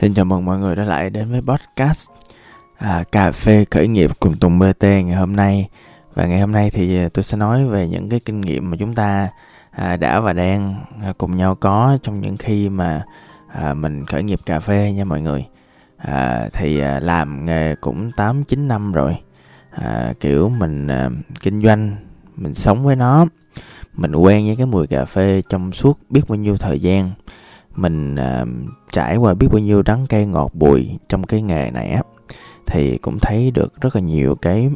Xin chào mừng mọi người đã lại đến với podcast à, Cà phê khởi nghiệp cùng Tùng BT ngày hôm nay. Và ngày hôm nay thì à, tôi sẽ nói về những cái kinh nghiệm mà chúng ta à, đã và đang à, cùng nhau có trong những khi mà à, mình khởi nghiệp cà phê nha mọi người. À, Thì à, làm nghề cũng 8-9 năm rồi. À, Kiểu mình à, kinh doanh, mình sống với nó Mình quen với cái mùi cà phê trong suốt biết bao nhiêu thời gian mình uh, trải qua biết bao nhiêu đắng cay ngọt bùi trong cái nghề này á thì cũng thấy được rất là nhiều cái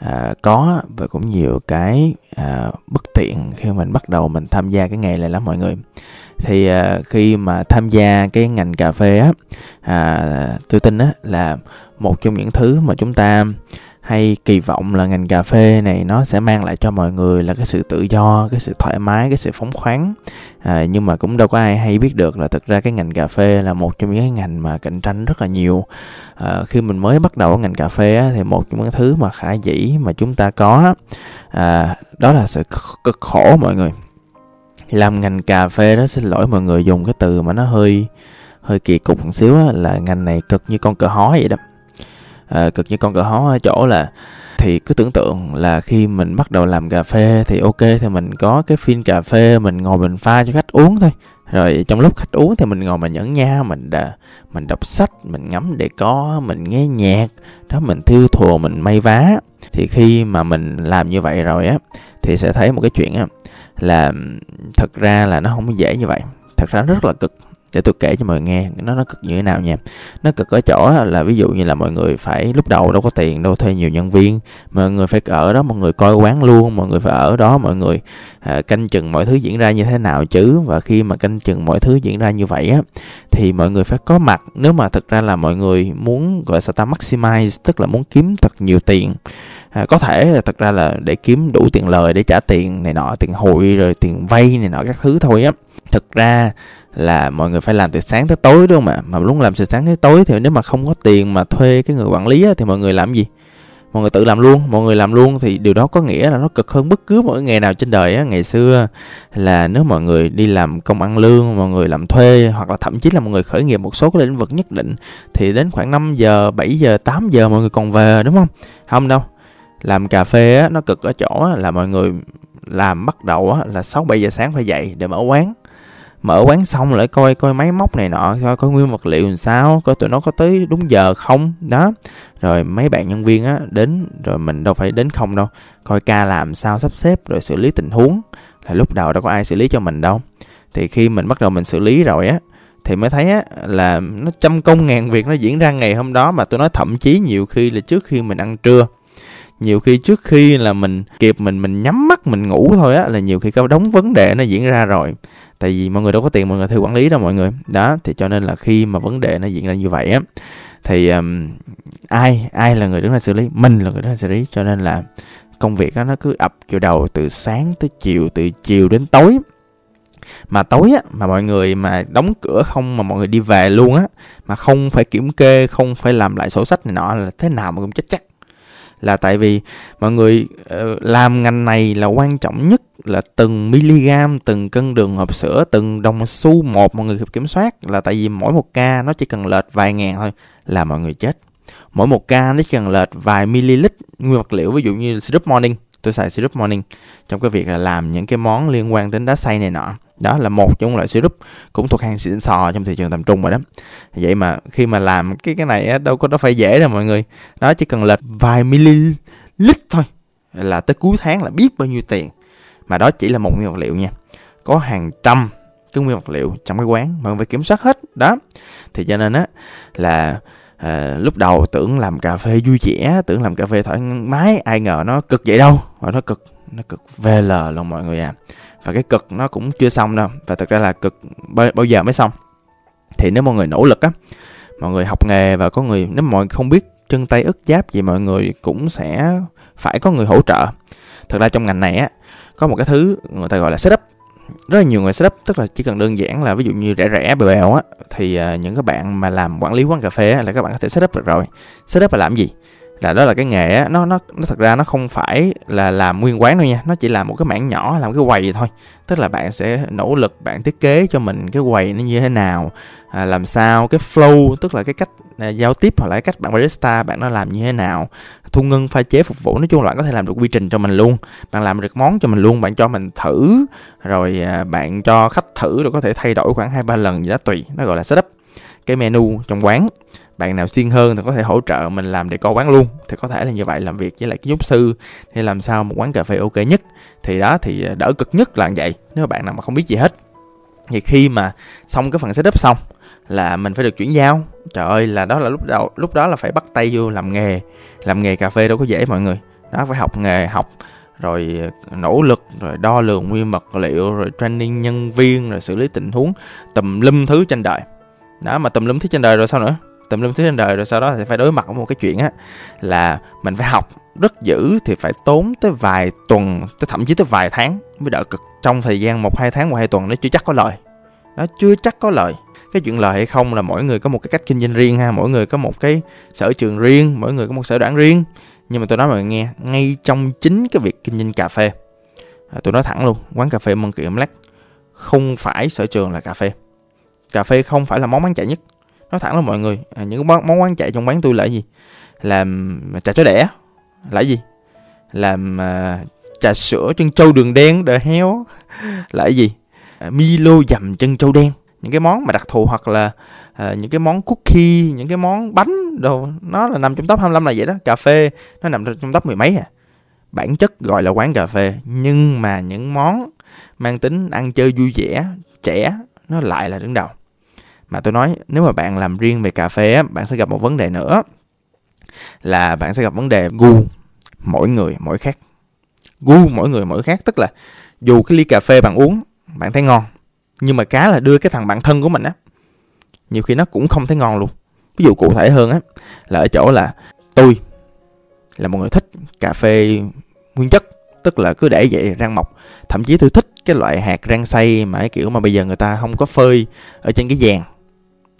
uh, có và cũng nhiều cái uh, bất tiện khi mình bắt đầu mình tham gia cái nghề này lắm mọi người. Thì uh, khi mà tham gia cái ngành cà phê á uh, tôi tin á là một trong những thứ mà chúng ta hay kỳ vọng là ngành cà phê này nó sẽ mang lại cho mọi người là cái sự tự do cái sự thoải mái cái sự phóng khoáng. À, nhưng mà cũng đâu có ai hay biết được là thực ra cái ngành cà phê là một trong những cái ngành mà cạnh tranh rất là nhiều. À, khi mình mới bắt đầu ngành cà phê á, thì một trong những thứ mà khả dĩ mà chúng ta có à, đó là sự cực khổ mọi người. Làm ngành cà phê đó xin lỗi mọi người dùng cái từ mà nó hơi hơi kỳ cục một xíu á, là ngành này cực như con cờ hói vậy đó à, cực như con cờ hó ở chỗ là thì cứ tưởng tượng là khi mình bắt đầu làm cà phê thì ok thì mình có cái phin cà phê mình ngồi mình pha cho khách uống thôi. Rồi trong lúc khách uống thì mình ngồi mình nhẫn nha mình đã mình đọc sách mình ngắm để có mình nghe nhạc đó mình thiêu thùa mình may vá. Thì khi mà mình làm như vậy rồi á thì sẽ thấy một cái chuyện á là thật ra là nó không dễ như vậy. Thật ra rất là cực để tôi kể cho mọi người nghe nó nó cực như thế nào nha. Nó cực ở chỗ là ví dụ như là mọi người phải lúc đầu đâu có tiền đâu thuê nhiều nhân viên. Mọi người phải ở đó mọi người coi quán luôn mọi người phải ở đó mọi người à, canh chừng mọi thứ diễn ra như thế nào chứ. Và khi mà canh chừng mọi thứ diễn ra như vậy á thì mọi người phải có mặt. Nếu mà thực ra là mọi người muốn gọi sao ta maximize tức là muốn kiếm thật nhiều tiền à, có thể là thật ra là để kiếm đủ tiền lời để trả tiền này nọ tiền hụi rồi tiền vay này nọ các thứ thôi á. Thực ra là mọi người phải làm từ sáng tới tối đúng không ạ? Mà lúc làm từ sáng tới tối thì nếu mà không có tiền mà thuê cái người quản lý á, thì mọi người làm gì? Mọi người tự làm luôn mọi người làm luôn thì điều đó có nghĩa là nó cực hơn bất cứ một nghề nào trên đời á. Ngày xưa là nếu mọi người đi làm công ăn lương mọi người làm thuê hoặc là thậm chí là mọi người khởi nghiệp một số cái lĩnh vực nhất định thì đến khoảng 5 giờ 7 giờ 8 giờ mọi người còn về đúng không? Không đâu làm cà phê á nó cực ở chỗ á, là mọi người làm bắt đầu á, là 6 7 giờ sáng phải dậy để mở quán. Mở quán xong lại coi coi máy móc này nọ coi coi nguyên vật liệu làm sao coi tụi nó có tới đúng giờ không? Đó. Rồi mấy bạn nhân viên á đến rồi mình đâu phải đến không đâu coi ca làm sao sắp xếp rồi xử lý tình huống là lúc đầu đâu có ai xử lý cho mình đâu. Thì khi mình bắt đầu mình xử lý rồi á thì mới thấy á là nó trăm công ngàn việc nó diễn ra ngày hôm đó mà tôi nói thậm chí nhiều khi là trước khi mình ăn trưa nhiều khi trước khi là mình kịp mình mình nhắm mắt mình ngủ thôi á là nhiều khi có đống vấn đề nó diễn ra rồi. Tại vì mọi người đâu có tiền mọi người thuê quản lý đâu mọi người. Đó thì cho nên là khi mà vấn đề nó diễn ra như vậy á thì um, ai ai là người đứng ra xử lý? Mình là người đứng ra xử lý. Cho nên là công việc đó, nó cứ ập vô đầu từ sáng tới chiều từ chiều đến tối. Mà tối á mà mọi người mà đóng cửa không mà mọi người đi về luôn á mà không phải kiểm kê không phải làm lại sổ sách này nọ là thế nào mà cũng chết chắc là tại vì mọi người ờ, làm ngành này là quan trọng nhất là từng miligam từng cân đường hộp sữa, từng đồng xu một mọi người kiểm soát. Là tại vì mỗi một ca nó chỉ cần lệch vài ngàn thôi là mọi người chết. Mỗi một ca nó chỉ cần lệch vài ml nguyên vật liệu, ví dụ như syrup morning. Tôi xài syrup morning trong cái việc là làm những cái món liên quan đến đá xay này nọ đó là một trong loại syrup cũng thuộc hàng xịn sò trong thị trường tầm trung rồi đó. Vậy mà khi mà làm cái cái này á, đâu có nó phải dễ đâu mọi người. Nó chỉ cần lệch vài ml thôi là tới cuối tháng là biết bao nhiêu tiền. Mà đó chỉ là một nguyên vật liệu nha. Có hàng trăm cái nguyên vật liệu trong cái quán mà phải kiểm soát hết. Đó. Thì cho nên á là à, lúc đầu tưởng làm cà phê vui vẻ tưởng làm cà phê thoải mái ai ngờ nó cực vậy đâu. Và nó cực nó cực VL luôn mọi người à và cái cực nó cũng chưa xong đâu. Và thực ra là cực bao, bao giờ mới xong. Thì nếu mọi người nỗ lực á mọi người học nghề và có người nếu mọi người không biết chân tay ức giáp gì mọi người cũng sẽ phải có người hỗ trợ. Thực ra trong ngành này á có một cái thứ người ta gọi là setup. Rất là nhiều người setup tức là chỉ cần đơn giản là ví dụ như rẻ rẻ bèo bèo á thì à, những các bạn mà làm quản lý quán cà phê á, là các bạn có thể setup được rồi. Setup là làm gì? Là đó là cái nghề á nó nó nó thật ra nó không phải là làm nguyên quán đâu nha nó chỉ là một cái mảng nhỏ làm cái quầy thôi. Tức là bạn sẽ nỗ lực bạn thiết kế cho mình cái quầy nó như thế nào à, làm sao cái flow tức là cái cách à, giao tiếp hoặc là cái cách bạn barista bạn nó làm như thế nào thu ngân pha chế phục vụ nói chung là bạn có thể làm được quy trình cho mình luôn. Bạn làm được món cho mình luôn bạn cho mình thử rồi à, bạn cho khách thử rồi có thể thay đổi khoảng hai ba lần gì đó tùy nó gọi là setup. Cái menu trong quán bạn nào siêng hơn thì có thể hỗ trợ mình làm để co quán luôn. Thì có thể là như vậy, làm việc với lại cái giúp sư, hay làm sao một quán cà phê ok nhất. Thì đó, thì ờ, đỡ cực nhất là như vậy, nếu bạn nào mà không biết gì hết. Thì khi mà xong cái phần setup xong là mình phải được chuyển giao. Trời ơi, là đó là lúc đầu, lúc đó là phải bắt tay vô làm nghề làm nghề cà phê đâu có dễ mọi người. Đó, phải học nghề, học, rồi ờ, nỗ lực, rồi đo lường nguyên vật liệu, rồi training nhân viên, rồi xử lý tình huống, tùm lum thứ trên đời. Đó, mà tùm lum thứ trên đời rồi sao nữa? Tùm lum thứ trên đời rồi sau đó thì phải đối mặt với một cái chuyện á là mình phải học rất dữ thì phải tốn tới vài tuần tới thậm chí tới vài tháng mới đỡ cực. Trong thời gian một hai tháng một hai tuần nó chưa chắc có lời. Nó chưa chắc có lời. Cái chuyện lời hay không là mỗi người có một cái cách kinh doanh riêng ha mỗi người có một cái sở trường riêng mỗi người có một sở đoán riêng. Nhưng mà tôi nói mọi người nghe ngay trong chính cái việc kinh doanh cà phê. À, tôi nói thẳng luôn quán cà phê Monkey Black không phải sở trường là cà phê. Cà phê không phải là món bán chạy nhất nói thẳng là mọi người à, những món, món quán chạy trong quán tôi là gì? Làm à, trà chó đẻ là gì? Làm à, trà sữa chân trâu đường đen đờ heo là gì? À, Milo dầm chân trâu đen. Những cái món mà đặc thù hoặc là à, những cái món cookie những cái món bánh đồ nó là nằm trong top 25 là vậy đó. Cà phê nó nằm trong top mười mấy à. Bản chất gọi là quán cà phê nhưng mà những món mang tính ăn chơi vui vẻ trẻ nó lại là đứng đầu mà tôi nói, nếu mà bạn làm riêng về cà phê á, bạn sẽ gặp một vấn đề nữa, là bạn sẽ gặp vấn đề gu mỗi người mỗi khác. Gu mỗi người mỗi khác, tức là dù cái ly cà phê bạn uống, bạn thấy ngon, nhưng mà cá là đưa cái thằng bạn thân của mình á, nhiều khi nó cũng không thấy ngon luôn. Ví dụ cụ thể hơn á, là ở chỗ là tôi là một người thích cà phê nguyên chất, tức là cứ để vậy rang mọc. Thậm chí tôi thích cái loại hạt rang xay mà cái kiểu mà bây giờ người ta không có phơi ở trên cái vàng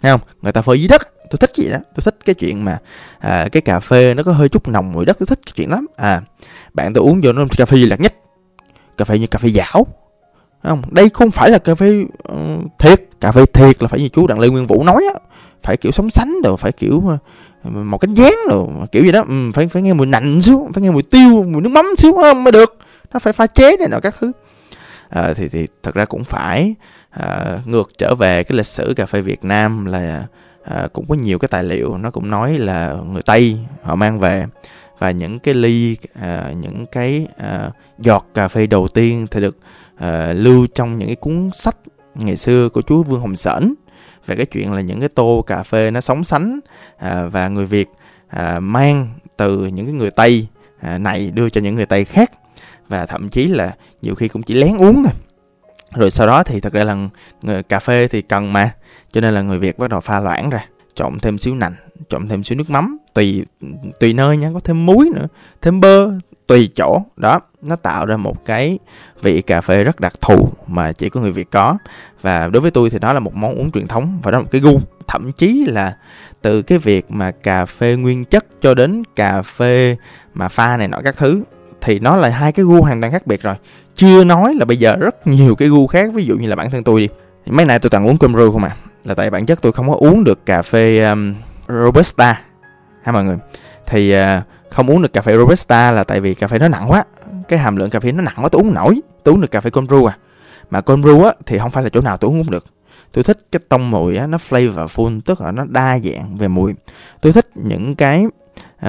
Thấy không? Người ta phơi dưới đất. Tôi thích gì đó. Tôi thích cái chuyện mà à, cái cà phê nó có hơi chút nồng mùi đất. Tôi thích cái chuyện lắm. À bạn tôi uống vô nó cà phê lạc nhất cà phê như cà phê dảo không? Đây không phải là cà phê uh, thiệt. Cà phê thiệt là phải như chú đặng lê nguyên vũ nói á. Phải kiểu sống sánh rồi phải kiểu ờ, uh, một cánh dáng rồi kiểu gì đó. Ừ, phải phải nghe mùi nạnh xíu phải nghe mùi tiêu mùi nước mắm xíu mới được. Nó phải pha chế này nọ các thứ. À, thì thì thật ra cũng phải à, ngược trở về cái lịch sử cà phê Việt Nam là à, cũng có nhiều cái tài liệu nó cũng nói là người Tây họ mang về. Và những cái ly à, những cái à, giọt cà phê đầu tiên thì được à, lưu trong những cái cuốn sách ngày xưa của chú Vương Hồng Sển về cái chuyện là những cái tô cà phê nó sóng sánh à, và người Việt à, mang từ những cái người Tây à, này đưa cho những người Tây khác. Và thậm chí là nhiều khi cũng chỉ lén uống thôi rồi sau đó thì thật ra là người, cà phê thì cần mà. Cho nên là người Việt bắt đầu pha loãng ra trộn thêm xíu nành trộn thêm xíu nước mắm tùy tùy nơi nha có thêm muối nữa thêm bơ tùy chỗ. Đó nó tạo ra một cái vị cà phê rất đặc thù mà chỉ có người Việt có. Và đối với tôi thì đó là một món uống truyền thống và đó là một cái gu. Thậm chí là từ cái việc mà cà phê nguyên chất cho đến cà phê mà pha này nọ các thứ thì nó là hai cái gu hoàn toàn khác biệt rồi. Chưa nói là bây giờ rất nhiều cái gu khác ví dụ như là bản thân tôi đi. Mấy nay tôi toàn uống cơm rêu không à. Là tại bản chất tôi không có uống được cà phê um, robusta. Ha mọi người? Thì uh, không uống được cà phê robusta là tại vì cà phê nó nặng quá. Cái hàm lượng cà phê nó nặng quá tôi uống nổi. Tôi uống được cà phê cold brew à. Mà cold brew á thì không phải là chỗ nào tôi uống được. Tôi thích cái tông mùi á nó flavorful tức là nó đa dạng về mùi. Tôi thích những cái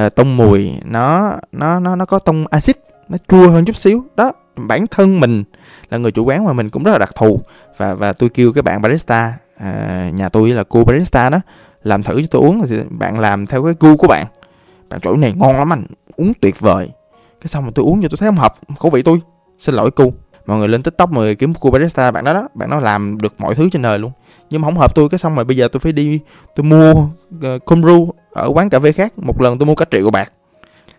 uh, tông mùi nó nó nó nó có tông axit nó chua hơn chút xíu. Đó bản thân mình là người chủ quán mà mình cũng rất là đặc thù. Và và tôi kêu cái bạn barista à, nhà tôi là cô barista đó làm thử cho tôi uống. Thì bạn làm theo cái gu của bạn. Bạn chỗ này ngon lắm anh uống tuyệt vời. Cái xong mà tôi uống vô tôi thấy không hợp khẩu vị tôi. Xin lỗi cô. Mọi người lên tiktok mọi người kiếm cô barista bạn đó đó bạn nó làm được mọi thứ trên đời luôn. Nhưng mà không hợp tôi cái xong rồi bây giờ tôi phải đi tôi mua ờ, uh, cold ở quán cà phê khác. Một lần tôi mua cả triệu bạc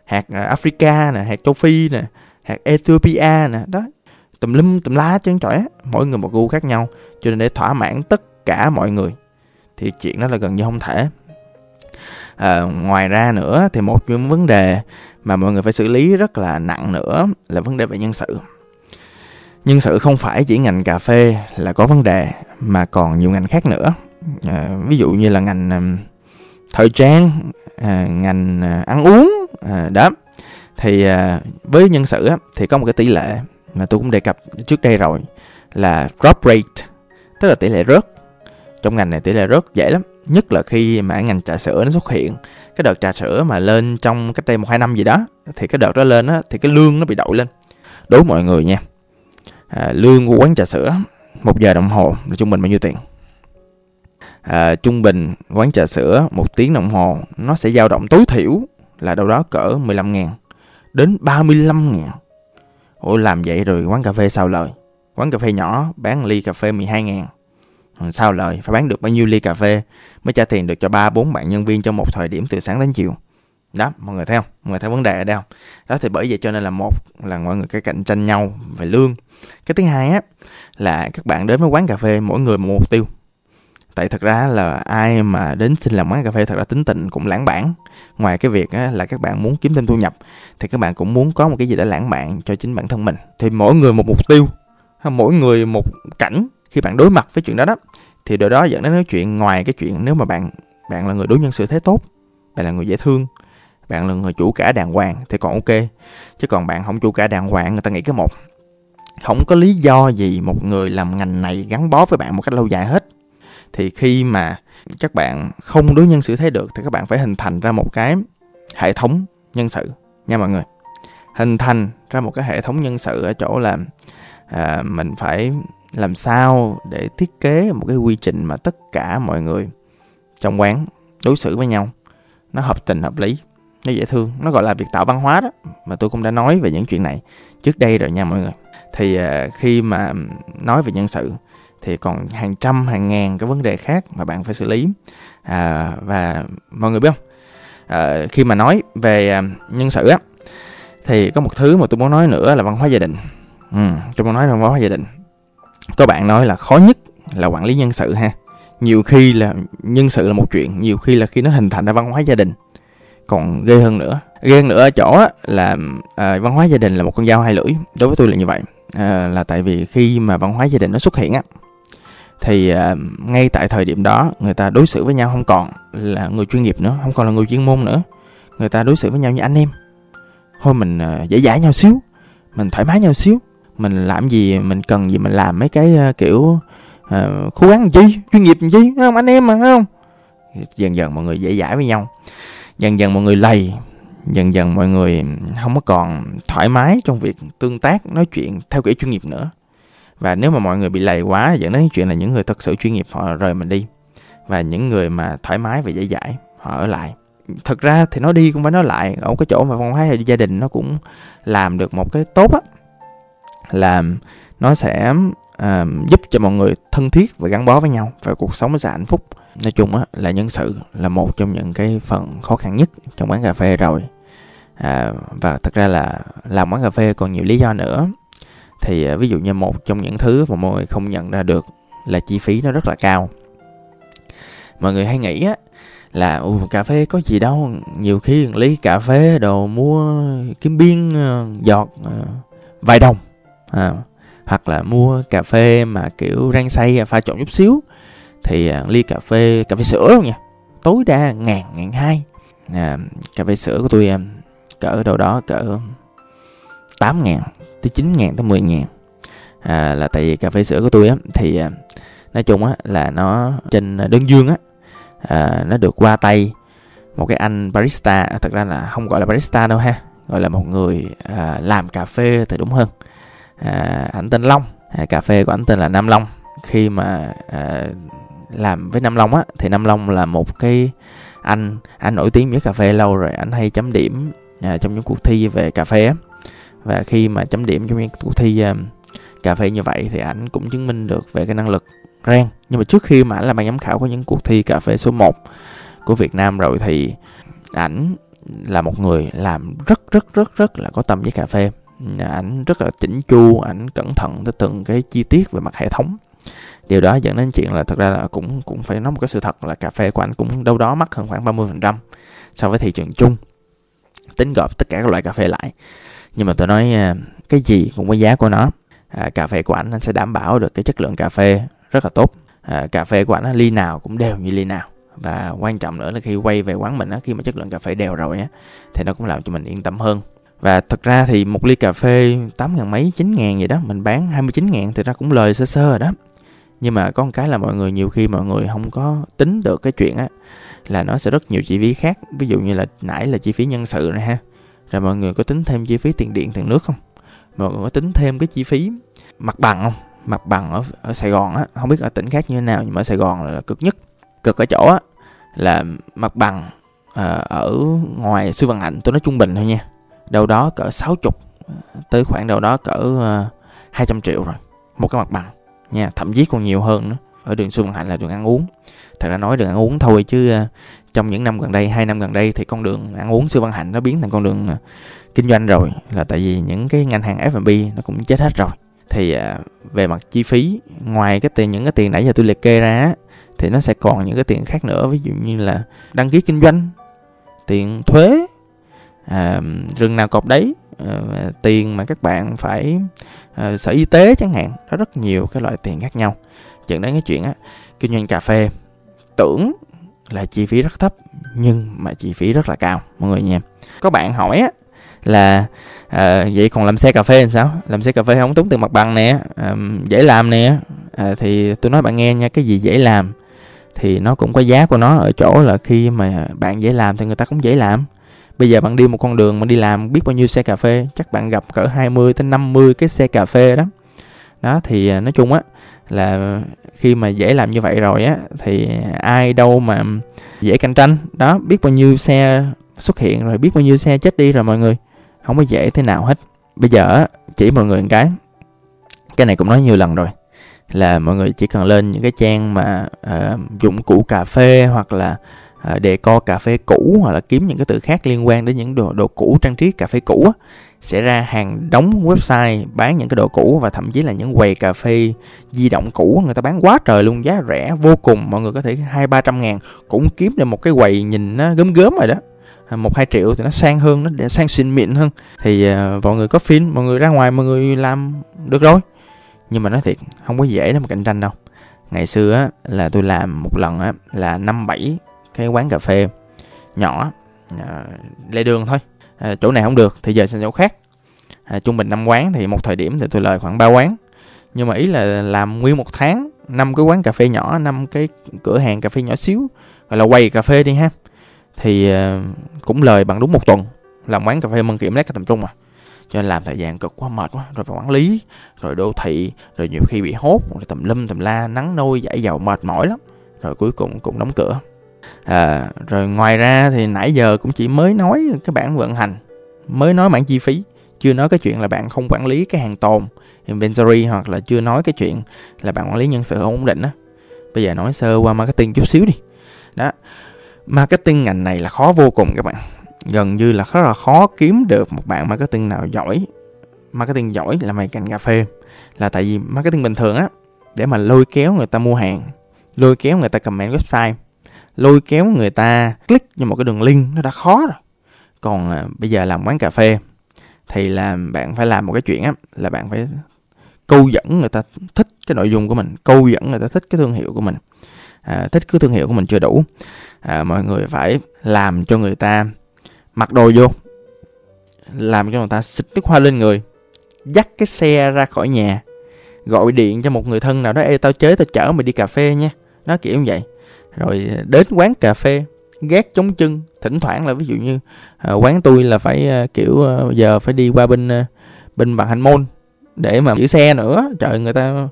hạt à, Africa nè hạt châu Phi nè hạt Ethiopia nè đó. Tùm lum tùm lá chân á mỗi người một gu khác nhau. Cho nên để thỏa mãn tất cả mọi người thì chuyện đó là gần như không thể. À, ngoài ra nữa thì một những vấn đề mà mọi người phải xử lý rất là nặng nữa là vấn đề về nhân sự. Nhân sự không phải chỉ ngành cà phê là có vấn đề mà còn nhiều ngành khác nữa. À, ví dụ như là ngành à, thời trang à, ngành à, ăn uống à, đó. Thì à, với nhân sự á, thì có một cái tỷ lệ mà tôi cũng đề cập trước đây rồi là drop rate tức là tỷ lệ rớt. Trong ngành này tỷ lệ rớt dễ lắm nhất là khi mà ngành trà sữa nó xuất hiện. Cái đợt trà sữa mà lên trong cách đây một hai năm gì đó thì cái đợt đó lên á thì cái lương nó bị đội lên. Đối mọi người nha à, lương của quán trà sữa một giờ đồng hồ là trung bình bao nhiêu tiền? À, trung bình quán trà sữa một tiếng đồng hồ nó sẽ dao động tối thiểu là đâu đó cỡ 15 ngàn đến 35 ngàn. Ôi làm vậy rồi quán cà phê sao lời Quán cà phê nhỏ, bán ly cà phê 12 ngàn. Ừ, sao lời phải bán được bao nhiêu ly cà phê Mới trả tiền được cho 3-4 bạn nhân viên trong một thời điểm từ sáng đến chiều? Đó, mọi người thấy không? Mọi người thấy vấn đề ở đây không? Đó, thì bởi vậy cho nên là một là mọi người cái cạnh tranh nhau về lương. Cái thứ hai á, là các bạn đến với quán cà phê mỗi người một mục tiêu tại thật ra là ai mà đến xin làm quán cà phê thật ra tính tình cũng lãng bản. Ngoài cái việc á, là các bạn muốn kiếm thêm thu nhập thì các bạn cũng muốn có một cái gì đó lãng mạn cho chính bản thân mình. Thì mỗi người một mục tiêu mỗi người một cảnh khi bạn đối mặt với chuyện đó đó thì điều đó dẫn đến nói chuyện ngoài cái chuyện nếu mà bạn bạn là người đối nhân xử thế tốt bạn là người dễ thương bạn là người chủ cả đàng hoàng thì còn ok. Chứ còn bạn không chủ cả đàng hoàng người ta nghĩ cái một. Không có lý do gì một người làm ngành này gắn bó với bạn một cách lâu dài hết thì khi mà các bạn không đối nhân xử thế được thì các bạn phải hình thành ra một cái hệ thống nhân sự nha mọi người. Hình thành ra một cái hệ thống nhân sự ở chỗ là à, mình phải làm sao để thiết kế một cái quy trình mà tất cả mọi người trong quán đối xử với nhau nó hợp tình hợp lý nó dễ thương nó gọi là việc tạo văn hóa đó mà tôi cũng đã nói về những chuyện này trước đây rồi nha mọi người. Thì à, khi mà nói về nhân sự thì còn hàng trăm hàng ngàn cái vấn đề khác mà bạn phải xử lý. À, và mọi người biết không? À, khi mà nói về à, nhân sự á thì có một thứ mà tôi muốn nói nữa là văn hóa gia đình. Ừ, tôi muốn nói là văn hóa gia đình. Có bạn nói là khó nhất là quản lý nhân sự ha. Nhiều khi là nhân sự là một chuyện nhiều khi là khi nó hình thành ra văn hóa gia đình. Còn ghê hơn nữa ghê hơn nữa ở chỗ á, là à, văn hóa gia đình là một con dao hai lưỡi. Đối với tôi là như vậy. À, là tại vì khi mà văn hóa gia đình nó xuất hiện á thì uh, ngay tại thời điểm đó người ta đối xử với nhau không còn là người chuyên nghiệp nữa không còn là người chuyên môn nữa. Người ta đối xử với nhau như anh em. Thôi mình uh, dễ dãi nhau xíu mình thoải mái nhau xíu mình làm gì mình cần gì mình làm mấy cái uh, kiểu uh, cố gắng chi chuyên nghiệp chi không anh em mà không? Dần dần mọi người dễ dãi với nhau dần dần mọi người lầy dần dần mọi người không có còn thoải mái trong việc tương tác nói chuyện theo kiểu chuyên nghiệp nữa và nếu mà mọi người bị lầy quá dẫn đến chuyện là những người thật sự chuyên nghiệp họ rời mình đi. Và những người mà thoải mái và dễ dãi họ ở lại. Thực ra thì nó đi cũng phải nói lại ở cái chỗ mà văn hóa gia đình nó cũng làm được một cái tốt á là nó sẽ uh, giúp cho mọi người thân thiết và gắn bó với nhau và cuộc sống nó sẽ hạnh phúc. Nói chung á là nhân sự là một trong những cái phần khó khăn nhất trong quán cà phê rồi. À, và thật ra là làm quán cà phê còn nhiều lý do nữa thì à, ví dụ như một trong những thứ mà mọi người không nhận ra được là chi phí nó rất là cao. Mọi người hay nghĩ á là ừ, cà phê có gì đâu nhiều khi ly cà phê đồ mua kiếm biên ờ, giọt ờ, vài đồng à, hoặc là mua cà phê mà kiểu rang xay à, pha trộn chút xíu. Thì à, ly cà phê cà phê sữa luôn nha tối đa ngàn ngàn hai. À, cà phê sữa của tôi cỡ đâu đó cỡ 8 ngàn tới 9 ngàn tới 10 ngàn. À, là tại vì cà phê sữa của tôi á thì à, nói chung á là nó trên đơn dương á à, nó được qua tay một cái anh barista. Thật ra là không gọi là barista đâu ha gọi là một người à, làm cà phê thì đúng hơn. À, anh tên Long à, cà phê của anh tên là Nam Long. Khi mà à, làm với Nam Long á thì Nam Long là một cái anh anh nổi tiếng với cà phê lâu rồi. Anh hay chấm điểm à, trong những cuộc thi về cà phê á và khi mà chấm điểm trong những cuộc thi um, cà phê như vậy thì ảnh cũng chứng minh được về cái năng lực rang nhưng mà trước khi mà ảnh là ban giám khảo của những cuộc thi cà phê số 1 của Việt Nam rồi thì ảnh là một người làm rất rất rất rất là có tâm với cà phê. Ảnh rất là chỉnh chu ảnh cẩn thận tới từng cái chi tiết về mặt hệ thống. Điều đó dẫn đến chuyện là thật ra là cũng cũng phải nói một cái sự thật là cà phê của anh cũng đâu đó mắc hơn khoảng 30% so với thị trường chung tính gộp tất cả các loại cà phê lại nhưng mà tôi nói à, cái gì cũng có giá của nó. À, cà phê của anh anh sẽ đảm bảo được cái chất lượng cà phê rất là tốt. À, cà phê của anh ly nào cũng đều như ly nào. Và quan trọng nữa là khi quay về quán mình á khi mà chất lượng cà phê đều rồi á thì nó cũng làm cho mình yên tâm hơn. Và thật ra thì một ly cà phê 8 ngàn mấy 9 ngàn vậy đó mình bán 29 ngàn thì ra cũng lời sơ sơ rồi đó. Nhưng mà có một cái là mọi người nhiều khi mọi người không có tính được cái chuyện á là nó sẽ rất nhiều chi phí khác. Ví dụ như là nãy là chi phí nhân sự này ha rồi mọi người có tính thêm chi phí tiền điện tiền nước không? Mọi người có tính thêm cái chi phí mặt bằng không? Mặt bằng ở, ở Sài Gòn á không biết ở tỉnh khác như thế nào nhưng mà ở Sài Gòn là cực nhất. Cực ở chỗ á là mặt bằng à, ở ngoài sư văn hạnh tôi nói trung bình thôi nha đâu đó cỡ 60 tới khoảng đâu đó cỡ ờ, uh, 200 triệu rồi một cái mặt bằng nha. Thậm chí còn nhiều hơn nữa. Ở đường Xuân Hạnh là đường ăn uống. Thật ra nói đường ăn uống thôi chứ uh, trong những năm gần đây hai năm gần đây thì con đường ăn uống Sư Văn Hạnh nó biến thành con đường à, kinh doanh rồi là tại vì những cái ngành hàng F&B nó cũng chết hết rồi. Thì à, về mặt chi phí ngoài cái tiền những cái tiền nãy giờ tôi liệt kê ra thì nó sẽ còn những cái tiền khác nữa. Ví dụ như là đăng ký kinh doanh tiền thuế à, rừng nào cọp đấy à, tiền mà các bạn phải à, sở y tế chẳng hạn nó rất nhiều cái loại tiền khác nhau. Dẫn đến cái chuyện á kinh doanh cà phê tưởng là chi phí rất thấp nhưng mà chi phí rất là cao mọi người nha. Có bạn hỏi á là à, vậy còn làm xe cà phê làm sao? Làm xe cà phê không tốn tiền mặt bằng nè à, dễ làm nè. À, thì tôi nói bạn nghe nha cái gì dễ làm thì nó cũng có giá của nó ở chỗ là khi mà bạn dễ làm thì người ta cũng dễ làm. Bây giờ bạn đi một con đường mà đi làm biết bao nhiêu xe cà phê chắc bạn gặp cỡ 20 tới 50 cái xe cà phê đó. Đó thì ờ, nói chung á là khi mà dễ làm như vậy rồi á thì ai đâu mà dễ cạnh tranh. Đó biết bao nhiêu xe xuất hiện rồi biết bao nhiêu xe chết đi rồi mọi người. Không có dễ thế nào hết. Bây giờ chỉ mọi người một cái. Cái này cũng nói nhiều lần rồi. Là mọi người chỉ cần lên những cái trang mà uh, dụng cụ cà phê hoặc là uh, đề co cà phê cũ hoặc là kiếm những cái từ khác liên quan đến những đồ đồ cũ trang trí cà phê cũ á sẽ ra hàng đóng website bán những cái đồ cũ và thậm chí là những quầy cà phê di động cũ người ta bán quá trời luôn giá rẻ vô cùng. Mọi người có thể hai ba trăm ngàn cũng kiếm được một cái quầy nhìn nó gớm gớm rồi đó. À, một hai triệu thì nó sang hơn nó để sang xịn mịn hơn. Thì uh, mọi người có phim mọi người ra ngoài mọi người làm được rồi. Nhưng mà nói thiệt không có dễ để mà cạnh tranh đâu. Ngày xưa á là tôi làm một lần á là năm bảy cái quán cà phê nhỏ uh, lề đường thôi à, chỗ này không được thì giờ sang chỗ khác. À, trung bình năm quán thì một thời điểm thì tôi lời khoảng ba quán. Nhưng mà ý là làm nguyên một tháng năm cái quán cà phê nhỏ năm cái cửa hàng cà phê nhỏ xíu gọi là quầy cà phê đi ha. Thì uh, cũng lời bằng đúng một tuần làm quán cà phê mân kiểm lát cái tầm trung mà cho nên làm thời gian cực quá mệt quá rồi phải quản lý rồi đô thị rồi nhiều khi bị hốt rồi tầm lâm tầm la nắng nôi dãy dầu mệt mỏi lắm. Rồi cuối cùng cũng đóng cửa à, rồi ngoài ra thì nãy giờ cũng chỉ mới nói cái bản vận hành mới nói bản chi phí chưa nói cái chuyện là bạn không quản lý cái hàng tồn inventory hoặc là chưa nói cái chuyện là bạn quản lý nhân sự không ổn định á. Bây giờ nói sơ qua marketing chút xíu đi. Đó marketing ngành này là khó vô cùng các bạn. Gần như là rất là khó kiếm được một bạn marketing nào giỏi. Marketing giỏi là mày cành cà phê là tại vì marketing bình thường á để mà lôi kéo người ta mua hàng lôi kéo người ta comment website lôi kéo người ta click vào một cái đường link nó đã khó rồi. Còn à, bây giờ làm quán cà phê thì là bạn phải làm một cái chuyện á là bạn phải câu dẫn người ta thích cái nội dung của mình câu dẫn người ta thích cái thương hiệu của mình. À, thích cái thương hiệu của mình chưa đủ. À, mọi người phải làm cho người ta mặc đồ vô làm cho người ta xịt nước hoa lên người dắt cái xe ra khỏi nhà gọi điện cho một người thân nào đó ê tao chế tao chở mày đi cà phê nha. Nó kiểu như vậy rồi đến quán cà phê gác chống chân thỉnh thoảng là ví dụ như à, quán tôi là phải à, kiểu à, giờ phải đi qua bên à, bên bằng hành môn để mà giữ xe nữa. Trời người ta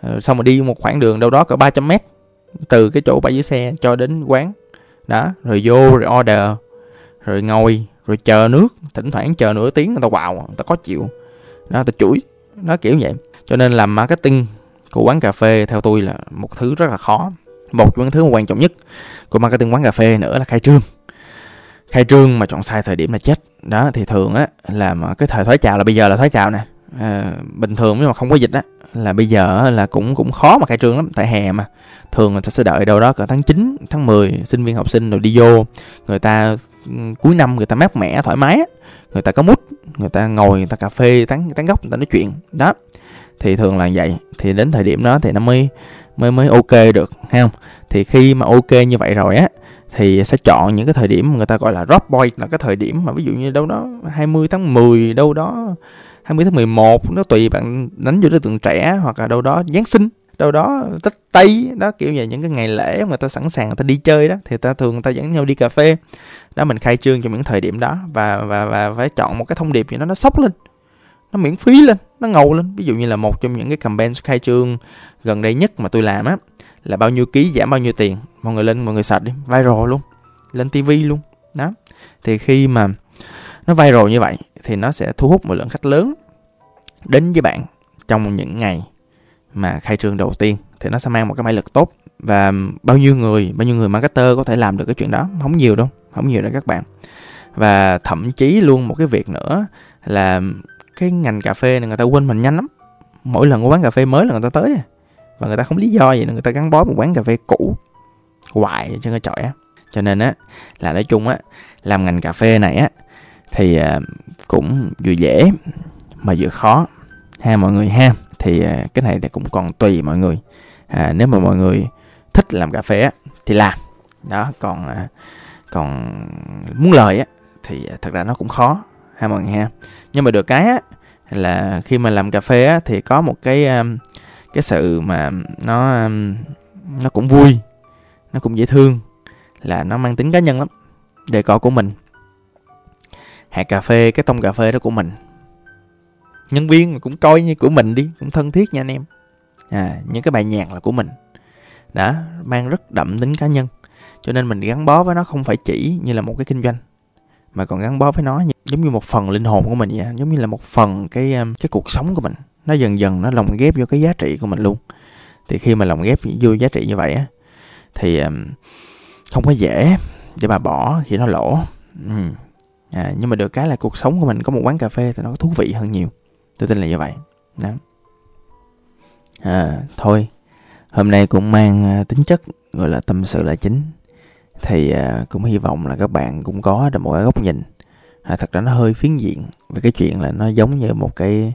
à, xong mà đi một khoảng đường đâu đó cỡ 300 mét từ cái chỗ bãi giữ xe cho đến quán. Đó rồi vô rồi order rồi ngồi rồi chờ nước thỉnh thoảng chờ nửa tiếng người ta vào người ta có chịu. Đó ta chửi nó kiểu vậy. Cho nên làm marketing của quán cà phê theo tôi là một thứ rất là khó một trong những thứ quan trọng nhất của marketing quán cà phê nữa là khai trương. Khai trương mà chọn sai thời điểm là chết. Đó thì thường á là mà cái thời thoái chào là bây giờ là thoái chào nè. À, bình thường nếu mà không có dịch á là bây giờ là cũng cũng khó mà khai trương lắm. Tại hè mà thường người ta sẽ đợi đâu đó cỡ tháng 9, tháng 10 sinh viên học sinh rồi đi vô. Người ta cuối năm người ta mát mẻ thoải mái người ta có mút người ta ngồi người ta cà phê tán tán gốc người ta nói chuyện. Đó thì thường là vậy. Thì đến thời điểm đó thì nó mới mới mới ok được hay không? Thì khi mà ok như vậy rồi á, thì sẽ chọn những cái thời điểm mà người ta gọi là drop boy là cái thời điểm mà ví dụ như đâu đó 20 tháng 10 đâu đó 20 tháng 11 nó tùy bạn đánh vô đối tượng trẻ hoặc là đâu đó Giáng sinh, đâu đó Tết Tây, đó kiểu như những cái ngày lễ người ta sẵn sàng người ta đi chơi đó, thì ta thường người ta dẫn nhau đi cà phê. Đó, mình khai trương trong những thời điểm đó và và và phải chọn một cái thông điệp gì đó nó sốc lên, nó miễn phí lên nó ngầu lên ví dụ như là một trong những cái campaign khai trương gần đây nhất mà tôi làm á, là bao nhiêu ký giảm bao nhiêu tiền. Mọi người lên, mọi người sạch đi. Viral luôn. Lên tivi luôn. Đó. Thì khi mà nó viral như vậy, thì nó sẽ thu hút một lượng khách lớn đến với bạn trong những ngày mà khai trương đầu tiên. Thì nó sẽ mang một cái mã lực tốt. Và bao nhiêu người, bao nhiêu người marketer có thể làm được cái chuyện đó? Không nhiều đâu. Không nhiều đâu các bạn. Và thậm chí luôn một cái việc nữa là cái ngành cà phê này người ta quên mình nhanh lắm. Mỗi lần có quán cà phê mới là người ta tới à. và người ta không lý do gì nữa người ta gắn bó một quán cà phê cũ hoài trên cái trọi á. Cho nên á là nói chung á làm ngành cà phê này á thì à, cũng vừa dễ mà vừa khó. Ha mọi người ha. Thì à, cái này thì cũng còn tùy mọi người. À, nếu mà mọi người thích làm cà phê á thì làm. Đó còn còn muốn lời á thì thật ra nó cũng khó ha mọi người ha. Nhưng mà được cái á, là khi mà làm cà phê á, thì có một cái um, cái sự mà nó um, nó cũng vui, nó cũng dễ thương, là nó mang tính cá nhân lắm đề cọ của mình. Hạt cà phê, cái tông cà phê đó của mình. Nhân viên cũng coi như của mình đi, cũng thân thiết nha anh em. À những cái bài nhạc là của mình. Đã mang rất đậm tính cá nhân. Cho nên mình gắn bó với nó không phải chỉ như là một cái kinh doanh, mà còn gắn bó với nó giống như một phần linh hồn của mình vậy giống như là một phần cái um, cái cuộc sống của mình. Nó dần dần nó lồng ghép vô cái giá trị của mình luôn. Thì khi mà lồng ghép vô giá trị như vậy á thì um, không có dễ để mà bỏ khi nó lỗ. Ừ. à, nhưng mà được cái là cuộc sống của mình có một quán cà phê thì nó thú vị hơn nhiều. Tôi tin là như vậy. Đó. À, thôi. Hôm nay cũng mang à, tính chất gọi là tâm sự là chính. Thì à, cũng hy vọng là các bạn cũng có được một cái góc nhìn à, thật ra nó hơi phiến diện về cái chuyện là nó giống như một cái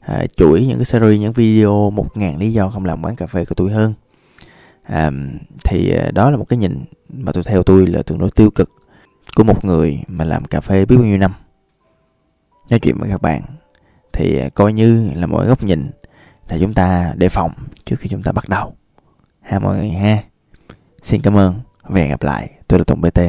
à, chuỗi những cái series những video một ngàn lý do không làm quán cà phê của tôi hơn. À, thì à, đó là một cái nhìn mà tôi theo tôi là tương đối tiêu cực của một người mà làm cà phê biết bao nhiêu năm. Nói chuyện với các bạn thì à, coi như là mỗi góc nhìn là chúng ta đề phòng trước khi chúng ta bắt đầu. Ha mọi người ha. Xin cảm ơn và hẹn gặp lại. Tôi là tùng bt